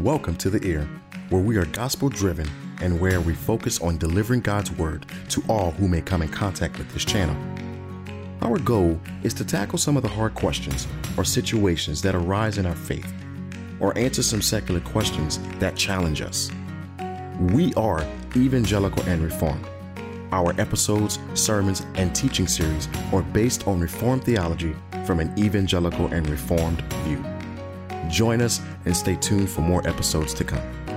Welcome to the ear, where we are gospel driven and where we focus on delivering God's word to all who may come in contact with this channel. Our goal is to tackle some of the hard questions or situations that arise in our faith, or answer some secular questions that challenge us. We are evangelical and reformed. Our episodes, sermons, and teaching series are based on Reformed theology from an evangelical and reformed view. Join us and stay tuned for more episodes to come.